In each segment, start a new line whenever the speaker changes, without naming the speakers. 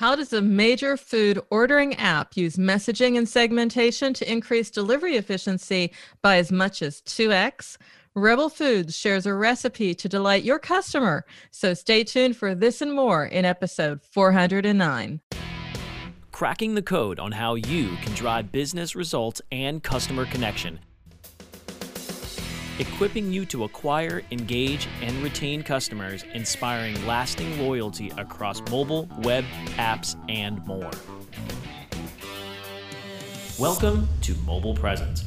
How does a major food ordering app use messaging and segmentation to increase delivery efficiency by as much as 2x? Rebel Foods shares a recipe to delight your customer. So stay tuned for this and more in episode 409.
Cracking the code on how you can drive business results and customer connection equipping you to acquire, engage, and retain customers, inspiring lasting loyalty across mobile, web, apps, and more. Welcome to Mobile Presence.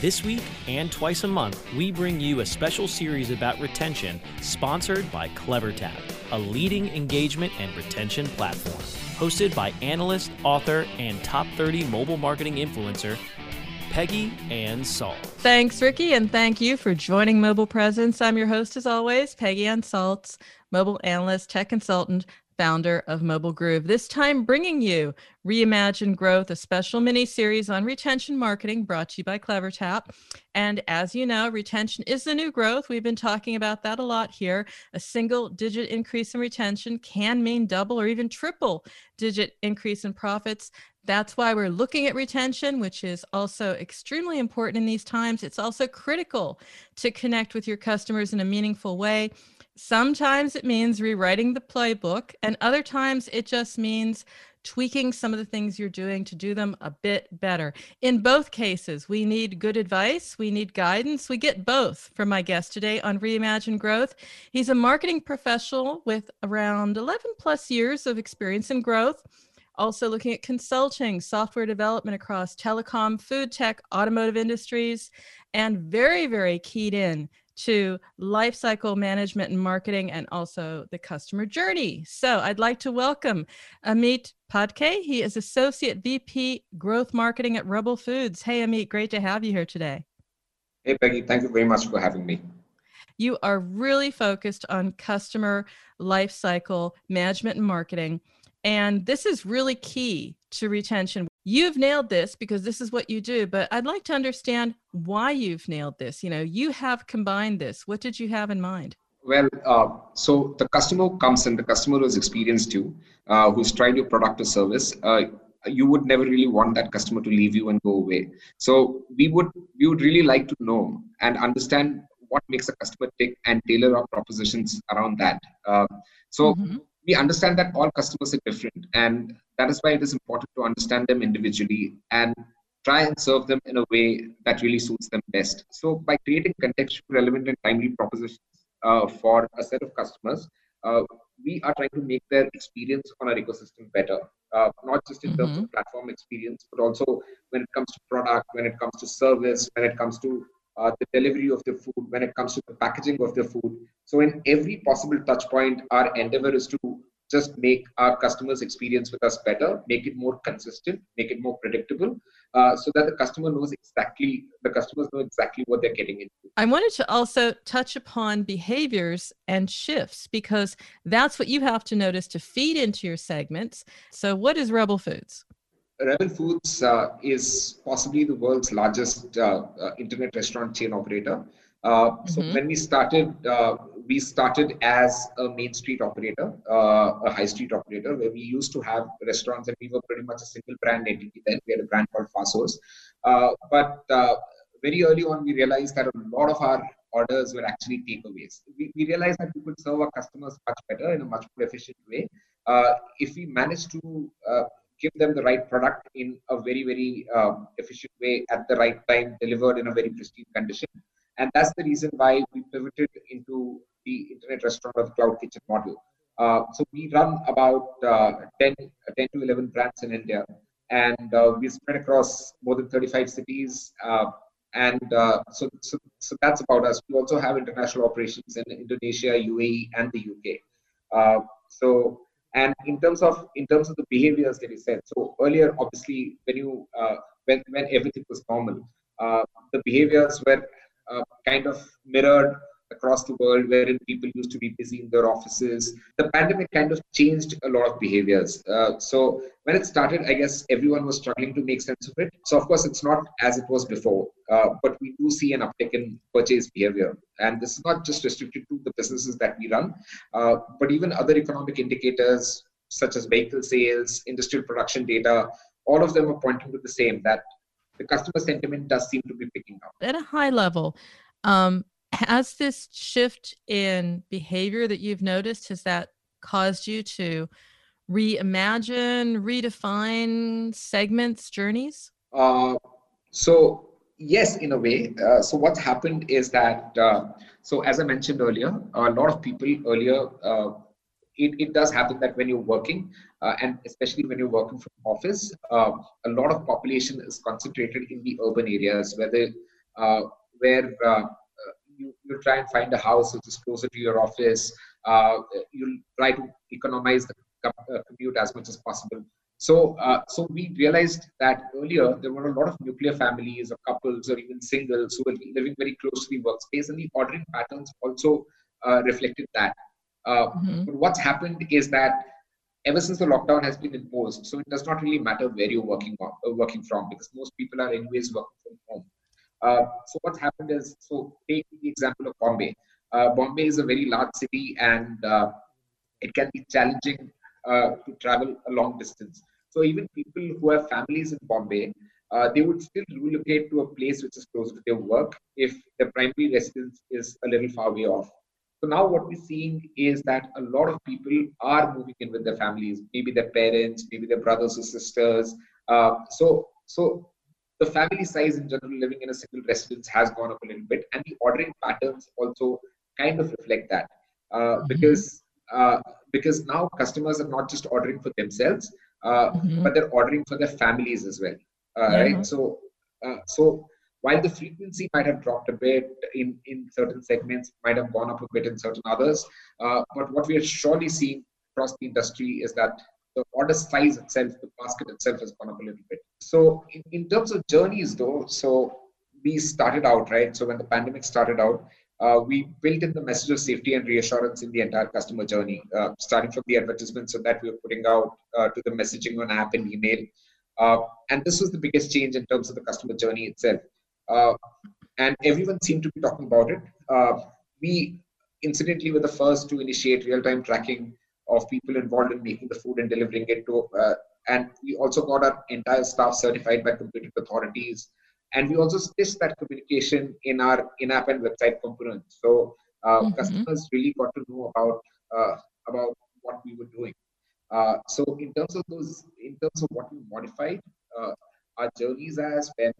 This week and twice a month, we bring you a special series about retention sponsored by CleverTap, a leading engagement and retention platform. Hosted by analyst, author, and top 30 mobile marketing influencer Peggy Anne Salz.
Thanks, Ricky, and thank you for joining Mobile Presence. I'm your host, as always, Peggy Anne Salz, mobile analyst, tech consultant, founder of Mobile Groove. This time, bringing you Reimagine Growth, a special mini series on retention marketing brought to you by CleverTap. And as you know, retention is the new growth. We've been talking about that a lot here. A single digit increase in retention can mean double or even triple digit increase in profits. That's why we're looking at retention, which is also extremely important in these times. It's also critical to connect with your customers in a meaningful way. Sometimes it means rewriting the playbook, and other times it just means tweaking some of the things you're doing to do them a bit better. In both cases, we need good advice, we need guidance. We get both from my guest today on Reimagine Growth. He's a marketing professional with around 11 plus years of experience in growth also looking at consulting, software development across telecom, food tech, automotive industries, and very, very keyed in to lifecycle management and marketing and also the customer journey. So I'd like to welcome Ameet Phadke. He is Associate VP Growth Marketing at Rebel Foods. Hey, Ameet, great to have you here today.
Hey, Peggy, thank you very much for having me.
You are really focused on customer lifecycle management and marketing. And this is really key to retention. You've nailed this because this is what you do, but I'd like to understand why you've nailed this. You know, you have combined this. What did you have in mind?
Well, uh, so the customer comes in, the customer who's experienced you, uh, who's tried your product or service. Uh, you would never really want that customer to leave you and go away. So we would we would really like to know and understand what makes a customer tick and tailor our propositions around that. Uh, so mm-hmm we understand that all customers are different and that is why it is important to understand them individually and try and serve them in a way that really suits them best so by creating contextual relevant and timely propositions uh, for a set of customers uh, we are trying to make their experience on our ecosystem better uh, not just in mm-hmm. terms of mm-hmm. platform experience but also when it comes to product when it comes to service when it comes to uh, the delivery of the food, when it comes to the packaging of the food. So, in every possible touch point, our endeavor is to just make our customers' experience with us better, make it more consistent, make it more predictable, uh, so that the customer knows exactly, the customers know exactly what they're getting into.
I wanted to also touch upon behaviors and shifts because that's what you have to notice to feed into your segments. So, what is Rebel Foods?
Rebel Foods uh, is possibly the world's largest uh, uh, internet restaurant chain operator. Uh, so mm-hmm. when we started, uh, we started as a main street operator, uh, a high street operator, where we used to have restaurants and we were pretty much a single brand entity. Then we had a brand called Faasos. but very early on, we realized that a lot of our orders were actually takeaways. We, we realized that we could serve our customers much better in a much more efficient way if we managed to give them the right product in a very, very um, efficient way at the right time, delivered in a very pristine condition. And that's the reason why we pivoted into the internet restaurant or the cloud kitchen model. Uh, so we run about uh, 10, 10 to 11 brands in India, and uh, we spread across more than 35 cities. Uh, and uh, so, so, so that's about us. We also have international operations in Indonesia, UAE, and the UK. Uh, so and in terms of in terms of the behaviors that he said, so earlier, obviously, when you uh, when when everything was normal, uh, the behaviors were uh, kind of mirrored across the world wherein people used to be busy in their offices. The pandemic kind of changed a lot of behaviors. Uh, so when it started, I guess everyone was struggling to make sense of it. So of course, it's not as it was before, uh, but we do see an uptick in purchase behavior. And this is not just restricted to the businesses that we run, uh, but even other economic indicators such as vehicle sales, industrial production data, all of them are pointing to the same that the customer sentiment does seem to be picking up.
At a high level, um, has this shift in behavior that you've noticed has that caused you to reimagine, redefine segments, journeys?
Uh, so yes, in a way. Uh, so what's happened is that uh, so as I mentioned earlier, a lot of people earlier. Uh, it, it does happen that when you're working, uh, and especially when you're working from office, uh, a lot of population is concentrated in the urban areas, where they, where you, you try and find a house which is closer to your office. Uh, you'll try to economize the uh, commute as much as possible. So, uh, so we realized that earlier there were a lot of nuclear families or couples or even singles who were living very close to the workspace, and the ordering patterns also uh, reflected that. Uh, mm-hmm. But what's happened is that ever since the lockdown has been imposed, so it does not really matter where you're working on, uh, working from because most people are anyways working from home. Uh, so what's happened is, so take the example of Bombay. Uh, Bombay is a very large city and uh, it can be challenging to travel a long distance. So even people who have families in Bombay, uh, they would still relocate to a place which is closer to their work if their primary residence is a little far away off. So now what we're seeing is that a lot of people are moving in with their families, maybe their parents, maybe their brothers or sisters. Uh, so so the family size in general living in a single residence has gone up a little bit and the ordering patterns also kind of reflect that uh, mm-hmm. because uh, because now customers are not just ordering for themselves uh, mm-hmm. but they're ordering for their families as well uh, yeah. right so uh, so while the frequency might have dropped a bit in in certain segments might have gone up a bit in certain others uh, but what we are surely seeing across the industry is that the order size itself, the basket itself has gone up a little bit. So in, in terms of journeys though, so we started out, right? So when the pandemic started out, uh, we built in the message of safety and reassurance in the entire customer journey, uh, starting from the advertisements so that we were putting out uh, to the messaging on app and email. Uh, and this was the biggest change in terms of the customer journey itself. Uh, and everyone seemed to be talking about it. Uh, we incidentally were the first to initiate real-time tracking of people involved in making the food and delivering it to uh, and we also got our entire staff certified by competent authorities. And we also stitched that communication in our in-app and website components so uh, mm-hmm. customers really got to know about uh, about what we were doing. Uh, so in terms of those in terms of what we modified uh, our journeys as when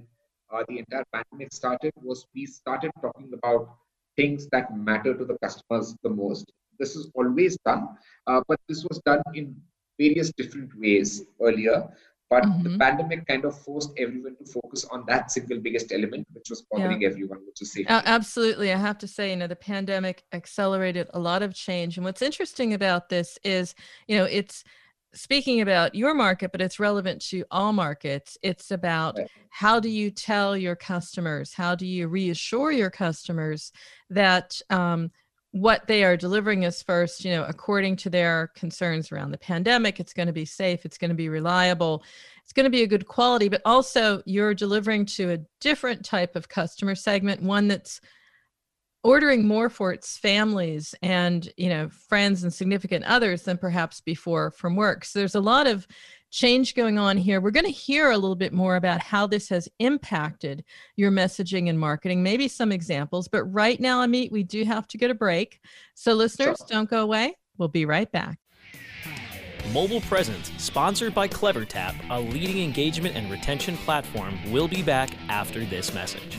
uh, the entire pandemic started was we started talking about things that matter to the customers the most this is always done, uh, but this was done in various different ways earlier. But mm-hmm. the pandemic kind of forced everyone to focus on that single biggest element, which was bothering yeah. everyone, which is safety.
Uh, absolutely. I have to say, you know, the pandemic accelerated a lot of change. And what's interesting about this is, you know, it's speaking about your market, but it's relevant to all markets. It's about right. how do you tell your customers, how do you reassure your customers that um, what they are delivering is first, you know, according to their concerns around the pandemic, it's going to be safe, it's going to be reliable, it's going to be a good quality, but also you're delivering to a different type of customer segment, one that's ordering more for its families and you know friends and significant others than perhaps before from work. So there's a lot of change going on here. We're going to hear a little bit more about how this has impacted your messaging and marketing, maybe some examples. But right now, Ameet, we do have to get a break. So, listeners, sure. don't go away. We'll be right back.
Mobile Presence, sponsored by CleverTap, a leading engagement and retention platform, will be back after this message.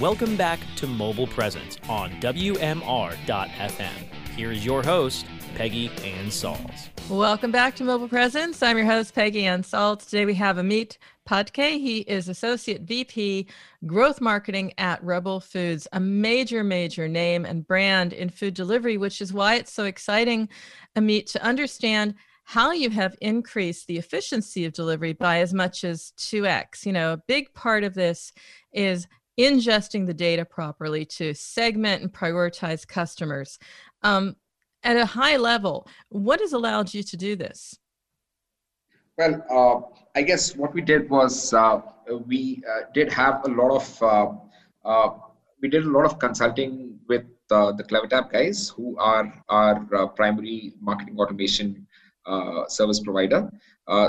Welcome back to Mobile Presence on WMR.FM. Here is your host, Peggy Anne Salz.
Welcome back to Mobile Presence. I'm your host, Peggy Anne Salz. Today we have Ameet Phadke. He is Associate VP Growth Marketing at Rebel Foods, a major, major name and brand in food delivery, which is why it's so exciting, Ameet, to understand how you have increased the efficiency of delivery by as much as 2x. You know, a big part of this is ingesting the data properly to segment and prioritize customers. Um, at a high level, what has allowed you to do this?
Well, uh, I guess what we did was uh, we uh, did have a lot of uh, uh, we did a lot of consulting with uh, the CleverTap guys, who are our primary marketing automation service provider.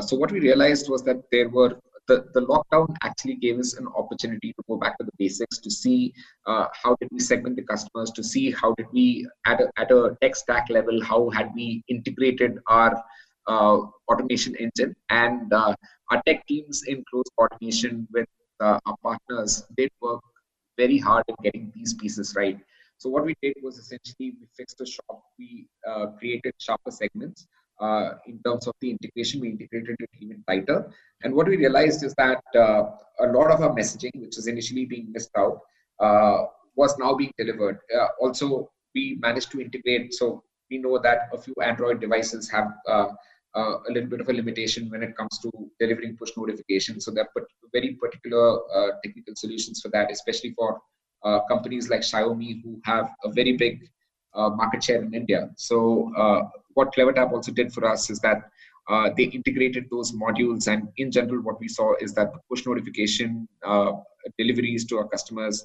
so what we realized was that there were the, the lockdown actually gave us an opportunity to go back to the basics to see uh, how did we segment the customers to see how did we at a, at a tech stack level how had we integrated our uh, automation engine. And uh, our tech teams in close coordination with uh, our partners did work very hard in getting these pieces right. So what we did was essentially we fixed the shop we uh, created sharper segments uh, in terms of the integration, we integrated it even tighter. And what we realized is that uh, a lot of our messaging, which was initially being missed out, uh, was now being delivered. Uh, also, we managed to integrate. So we know that a few Android devices have uh, uh, a little bit of a limitation when it comes to delivering push notifications. So there are very particular technical solutions for that, especially for companies like Xiaomi who have a very big market share in India. So uh, what CleverTap also did for us is that uh, they integrated those modules, and in general, what we saw is that push notification deliveries to our customers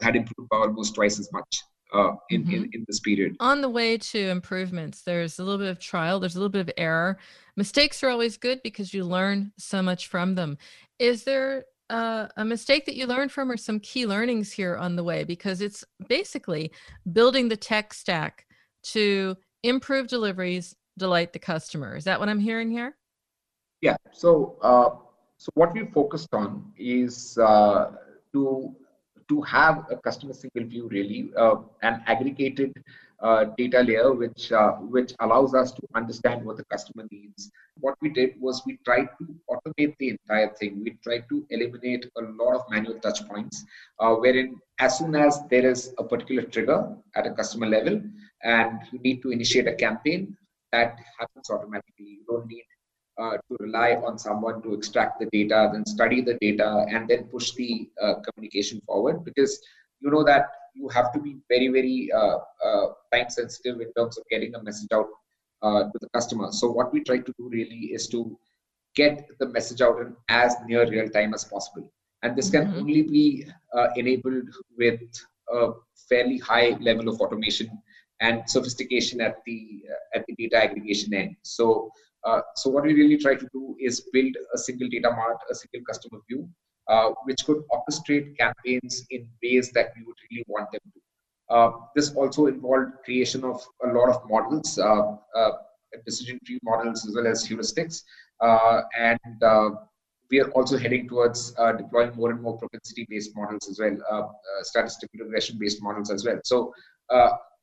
had improved by almost twice as much. Uh, in, mm-hmm. in, in this period.
On the way to improvements, there's a little bit of trial, there's a little bit of error. Mistakes are always good because you learn so much from them. Is there uh, a mistake that you learned from or some key learnings here on the way because it's basically building the tech stack to improve deliveries delight the customer. Is that what i'm hearing here?
Yeah. So uh, so what we focused on is uh, to to have a customer single view really uh, an aggregated uh, data layer which uh, which allows us to understand what the customer needs. What we did was we tried to automate the entire thing. We tried to eliminate a lot of manual touch points uh, wherein as soon as there is a particular trigger at a customer level and you need to initiate a campaign that happens automatically. You don't need uh, to rely on someone to extract the data, then study the data, and then push the uh, communication forward. Because you know that you have to be very, very uh, uh time sensitive in terms of getting a message out uh, to the customer. So what we try to do really is to get the message out in as near real time as possible. And this can mm-hmm. only be uh, enabled with a fairly high level of automation and sophistication at the at the data aggregation end. So uh, so what we really try to do is build a single data mart, a single customer view, uh, which could orchestrate campaigns in ways that we would really want them to. Uh, this also involved creation of a lot of models, uh, uh, decision tree models as well as heuristics, and we are also heading towards deploying more and more propensity-based models as well, statistical regression-based models as well. So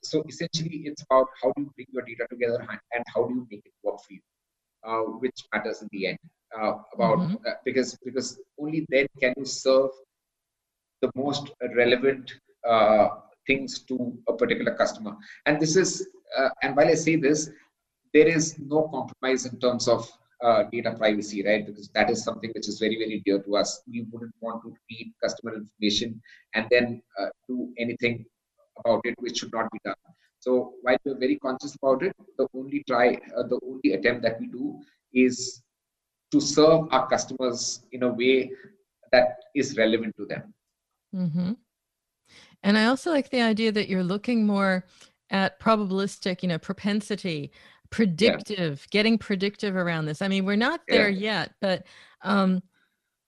so essentially it's about how do you bring your data together and how do you make it work for you uh, which matters in the end uh, about mm-hmm. uh, because because only then can you serve the most relevant uh, things to a particular customer. And this is uh, and while i say this there is no compromise in terms of uh, data privacy right? Because that is something which is very very dear to us. We wouldn't want to read customer information and then do anything about it which should not be done so while we're very conscious about it, the only try, uh, the only attempt that we do is to serve our customers in a way that is relevant to them.
Mm-hmm. And I also like the idea that you're looking more at probabilistic, you know, propensity, predictive, yeah. getting predictive around this. I mean, we're not there yeah. yet, but um,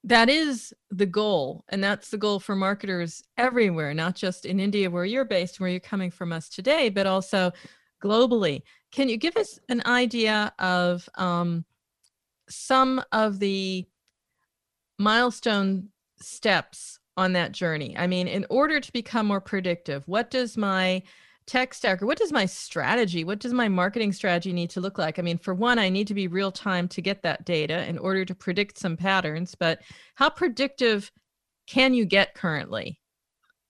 that is the goal. And that's the goal for marketers everywhere, not just in India where you're based, where you're coming from us today, but also globally. Can you give us an idea of um, some of the milestone steps on that journey? I mean, in order to become more predictive, what does my tech stack or what does my strategy, what does my marketing strategy need to look like? I mean, for one, I need to be real time to get that data in order to predict some patterns, but how predictive can you get currently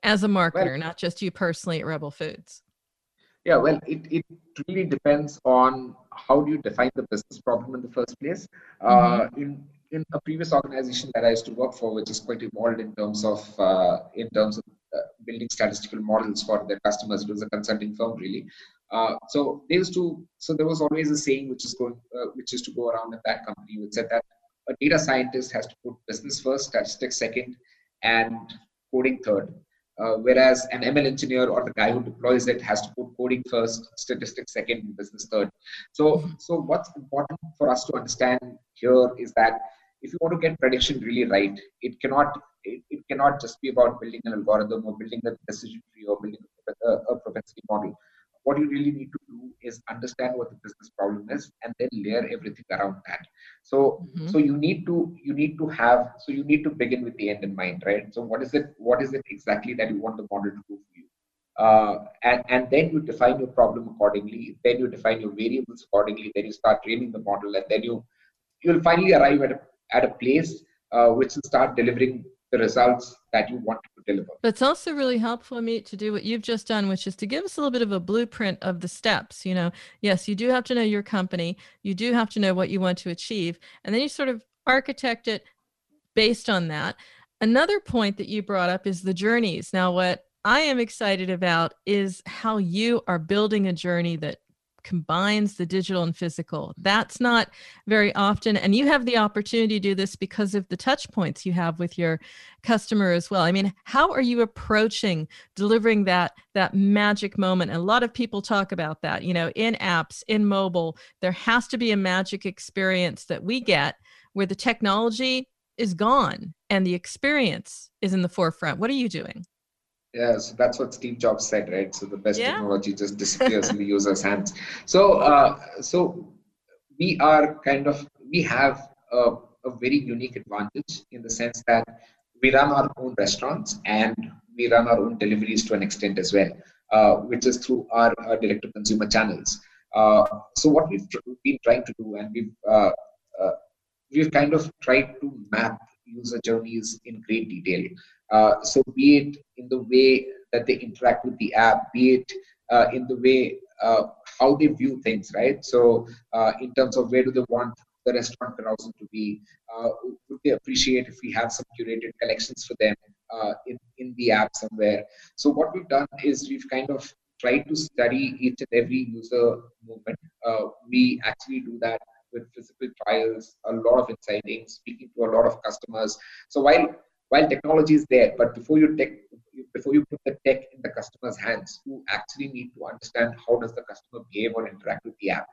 as a marketer, well, not just you personally at Rebel Foods?
Yeah, well, it, it really depends on how do you define the business problem in the first place. Mm-hmm. Uh, in in a previous organization that I used to work for, which is quite evolved in terms of uh, in terms of uh, building statistical models for their customers. It was a consulting firm, really. Uh, so they used to. So there was always a saying which is going, uh, which is to go around in that company, which said that a data scientist has to put business first, statistics second, and coding third. Uh, whereas an ML engineer or the guy who deploys it has to put coding first, statistics second, business third. So, so what's important for us to understand here is that if you want to get prediction really right, it cannot it, it cannot just be about building an algorithm or building a decision tree or building a, a propensity model. What you really need to do is understand what the business problem is and then layer everything around that. So mm-hmm. so you need to you need to have so you need to begin with the end in mind, right? So what is it what is it exactly that you want the model to do for you? Uh, and, and then you define your problem accordingly. Then you define your variables accordingly. Then you start training the model, and then you you'll finally arrive at a at a place uh, which will start delivering the results that you want to deliver.
But it's also really helpful, me to do what you've just done, which is to give us a little bit of a blueprint of the steps. You know, yes, you do have to know your company, you do have to know what you want to achieve, and then you sort of architect it based on that. Another point that you brought up is the journeys. Now, what I am excited about is how you are building a journey that combines the digital and physical. That's not very often. And you have the opportunity to do this because of the touch points you have with your customer as well. I mean, how are you approaching delivering that that magic moment? And a lot of people talk about that, you know, in apps, in mobile, there has to be a magic experience that we get where the technology is gone and the experience is in the forefront. What are you doing?
Yeah, so that's what Steve Jobs said, right? So the best yeah. technology just disappears in the user's hands. So, uh, so we are kind of we have a, a, very unique advantage in the sense that we run our own restaurants and we run our own deliveries to an extent as well, uh, which is through our, our direct-to-consumer channels. Uh, so what we've been trying to do, and we've uh, uh, we've kind of tried to map user journeys in great detail. Uh, so be it in the way that they interact with the app, be it uh, in the way uh, how they view things, right? So uh, in terms of where do they want the restaurant carousel to be, uh, would they appreciate if we have some curated collections for them in, in the app somewhere? So what we've done is we've kind of tried to study each and every user movement. we actually do that with physical trials, a lot of insighting, speaking to a lot of customers. So while while technology is there, but before you before you put the tech in the customer's hands, you actually need to understand how does the customer behave or interact with the app,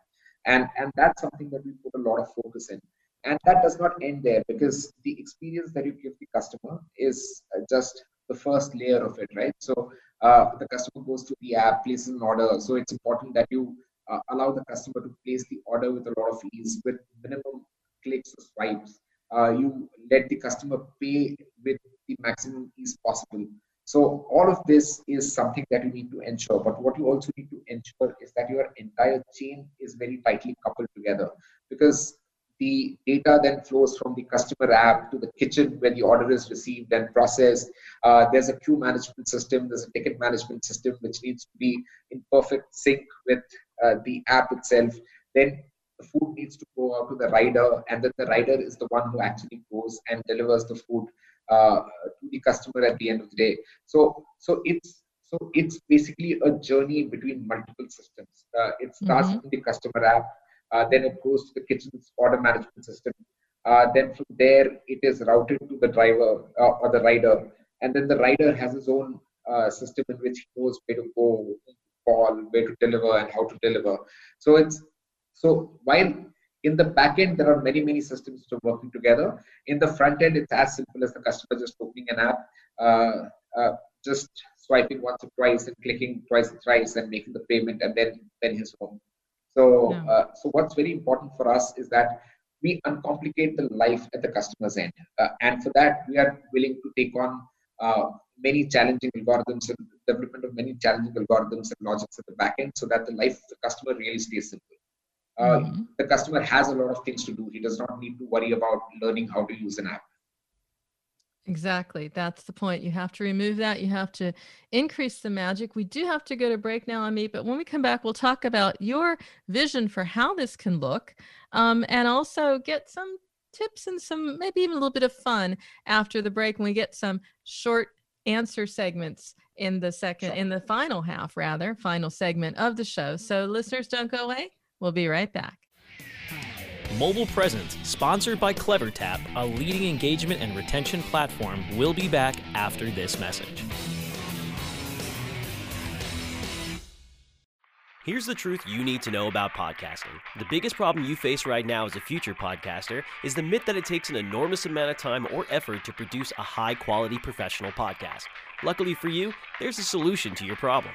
and and that's something that we put a lot of focus in. And that does not end there because the experience that you give the customer is uh, just the first layer of it, right? So uh, the customer goes to the app, places an order. So it's important that you uh, allow the customer to place the order with a lot of ease, with minimum clicks or swipes uh, you let the customer pay with the maximum ease possible. So all of this is something that you need to ensure. But what you also need to ensure is that your entire chain is very tightly coupled together because the data then flows from the customer app to the kitchen where the order is received and processed. Uh, there's a queue management system, there's a ticket management system which needs to be in perfect sync with uh, the app itself. Then the food needs to go out to the rider and then the rider is the one who actually goes and delivers the food uh, to the customer at the end of the day so so it's so it's basically a journey between multiple systems uh, it starts mm-hmm. the customer app uh, then it goes to the kitchen's order management system uh, then from there it is routed to the driver uh, or the rider and then the rider has his own uh, system in which he knows where to go, call, where to deliver, and how to deliver. So it's so while in the back end there are many many systems which are working together. In the front end, it's as simple as the customer just opening an app, uh, uh, just swiping once or twice and clicking twice or thrice and making the payment, and then then he's home. So yeah. Uh, so what's very important for us is that we uncomplicate the life at the customer's end. Uh, and for that, we are willing to take on uh, many challenging algorithms and development of many challenging algorithms and logics at the back end so that the life of the customer really stays simple. Uh, mm-hmm. The customer has a lot of things to do. He does not need to worry about learning how to use an app.
Exactly. That's the point. You have to remove that. You have to increase the magic. We do have to go to break now, Ameet, but when we come back, we'll talk about your vision for how this can look um, and also get some tips and some maybe even a little bit of fun after the break when we get some short answer segments in the second in the final half rather final segment of the show so listeners don't go away we'll be right back
Mobile Presence, sponsored by CleverTap, a leading engagement and retention platform, will be back after this message. Here's the truth you need to know about podcasting. The biggest problem you face right now as a future podcaster is the myth that it takes an enormous amount of time or effort to produce a high quality professional podcast. Luckily for you, there's a solution to your problem.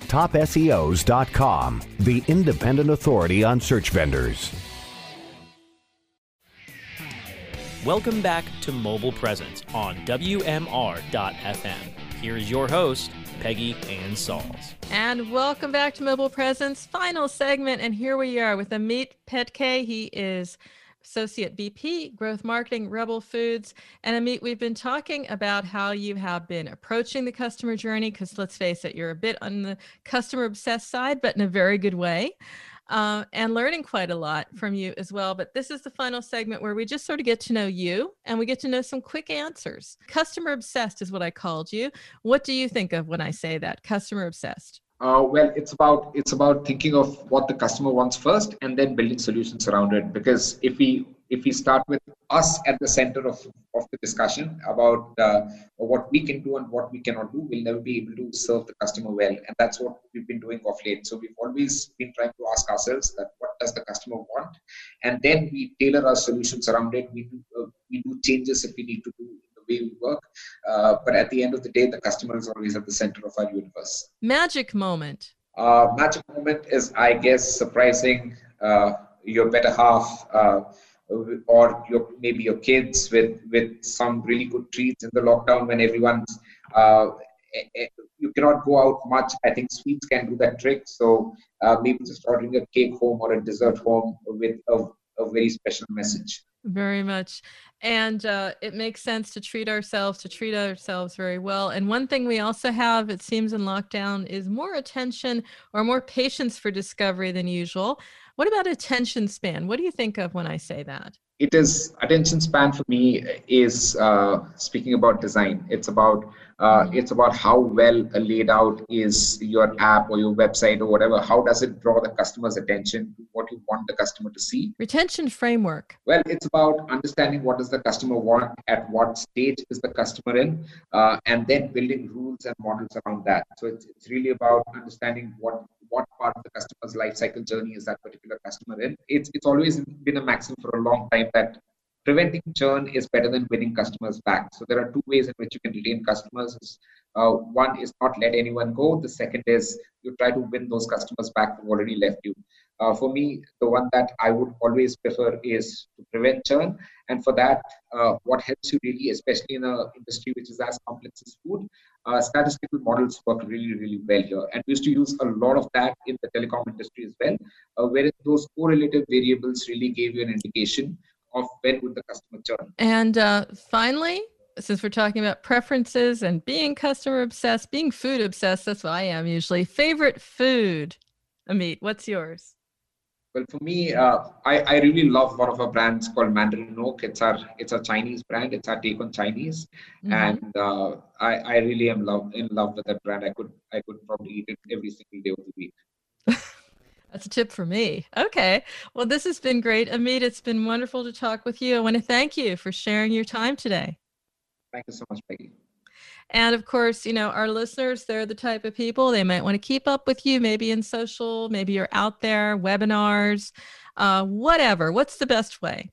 TopSEOs.com, the independent authority on search vendors.
Welcome back to Mobile Presence on WMR.FM. Here is your host, Peggy Anne Salz.
And welcome back to Mobile Presence, final segment. And here we are with Ameet Phadke. He is Associate VP, Growth Marketing, Rebel Foods. And Ameet, we've been talking about how you have been approaching the customer journey, because let's face it, you're a bit on the customer obsessed side, but in a very good way uh, and learning quite a lot from you as well. But this is the final segment where we just sort of get to know you and we get to know some quick answers. Customer obsessed is what I called you. What do you think of when I say that? Customer obsessed.
Uh, well, it's about it's about thinking of what the customer wants first, and then building solutions around it. Because if we if we start with us at the center of, of the discussion about uh, what we can do and what we cannot do, we'll never be able to serve the customer well. And that's what we've been doing of late. So we've always been trying to ask ourselves that what does the customer want? And then we tailor our solutions around it. We do, uh, we do changes if we need to do way we work. Uh, but at the end of the day, the customer is always at the center of our universe.
Magic moment.
Uh, magic moment is, I guess, surprising uh, your better half uh, or your maybe your kids with with some really good treats in the lockdown when everyone's uh, eh, eh, you cannot go out much. I think sweets can do that trick. So uh, maybe just ordering a cake home or a dessert home with a, a very special message.
Very much. And uh, it makes sense to treat ourselves, to treat ourselves very well. And one thing we also have, it seems, in lockdown is more attention or more patience for discovery than usual. What about attention span? What do you think of when I say that?
it is attention span for me is uh, speaking about design. It's about uh, it's about how well laid out is your app or your website or whatever. How does it draw the customer's attention to what you want the customer to see?
Retention framework.
Well, it's about understanding what does the customer want, at what stage is the customer in, uh, and then building rules and models around that. So it's, it's really about understanding what what part of the customer's life cycle journey is that particular customer in. It's it's always been a maxim for a long time that preventing churn is better than winning customers back. So there are two ways in which you can retain customers. Uh, one is not let anyone go. The second is you try to win those customers back who already left you. Uh, for me, the one that I would always prefer is to prevent churn. And for that, uh, what helps you really, especially in an industry which is as complex as food, uh, statistical models work really, really well here. And we used to use a lot of that in the telecom industry as well, uh, where those correlative variables really gave you an indication of when would the customer churn.
And uh, finally, since we're talking about preferences and being customer obsessed, being food obsessed, that's what I am usually. Favorite food, Ameet, what's yours?
Well, for me, uh, I, I really love one of our brands called Mandarin Oak. It's our it's a Chinese brand. It's our take on Chinese, mm-hmm. and uh, I I really am love in love with that brand. I could I could probably eat it every single day of the week.
That's a tip for me. Okay. Well, this has been great. Ameet, it's been wonderful to talk with you. I want to thank you for sharing your time today.
Thank you so much, Peggy.
And of course, you know, our listeners, they're the type of people they might want to keep up with you, maybe in social, maybe you're out there, webinars, uh, whatever. What's the best way?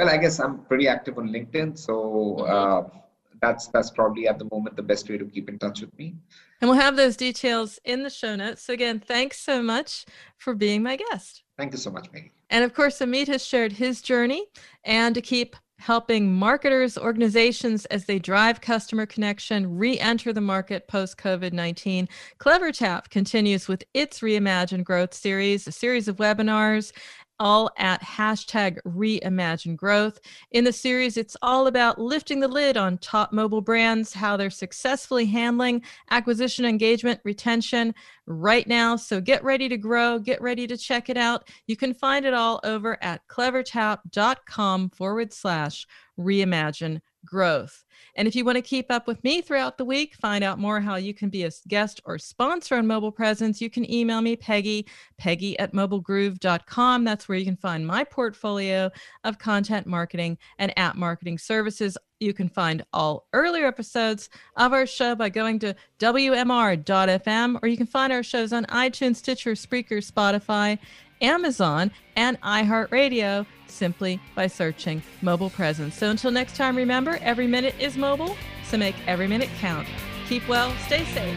Well, I guess I'm pretty active on LinkedIn. So, mm-hmm. uh, that's that's probably at the moment the best way to keep in touch with me.
And we'll have those details in the show notes. So again, thanks so much for being my guest.
Thank you so much, Maggie.
And of course, Ameet has shared his journey and to keep helping marketers, organizations as they drive customer connection, re enter the market post COVID 19. CleverTap continues with its Reimagine Growth series, a series of webinars all at hashtag reimagine growth. In the series, it's all about lifting the lid on top mobile brands, how they're successfully handling acquisition, engagement, retention right now. So get ready to grow, get ready to check it out. You can find it all over at clevertap.com forward slash reimagine growth. And if you want to keep up with me throughout the week, find out more how you can be a guest or sponsor on Mobile Presence, you can email me, Peggy, Peggy at mobilegroove.com. That's where you can find my portfolio of content marketing and app marketing services. You can find all earlier episodes of our show by going to WMR.fm, or you can find our shows on iTunes, Stitcher, Spreaker, Spotify, Amazon, and iHeartRadio simply by searching mobile presence. So until next time, remember every minute is mobile, so make every minute count. Keep well, stay safe,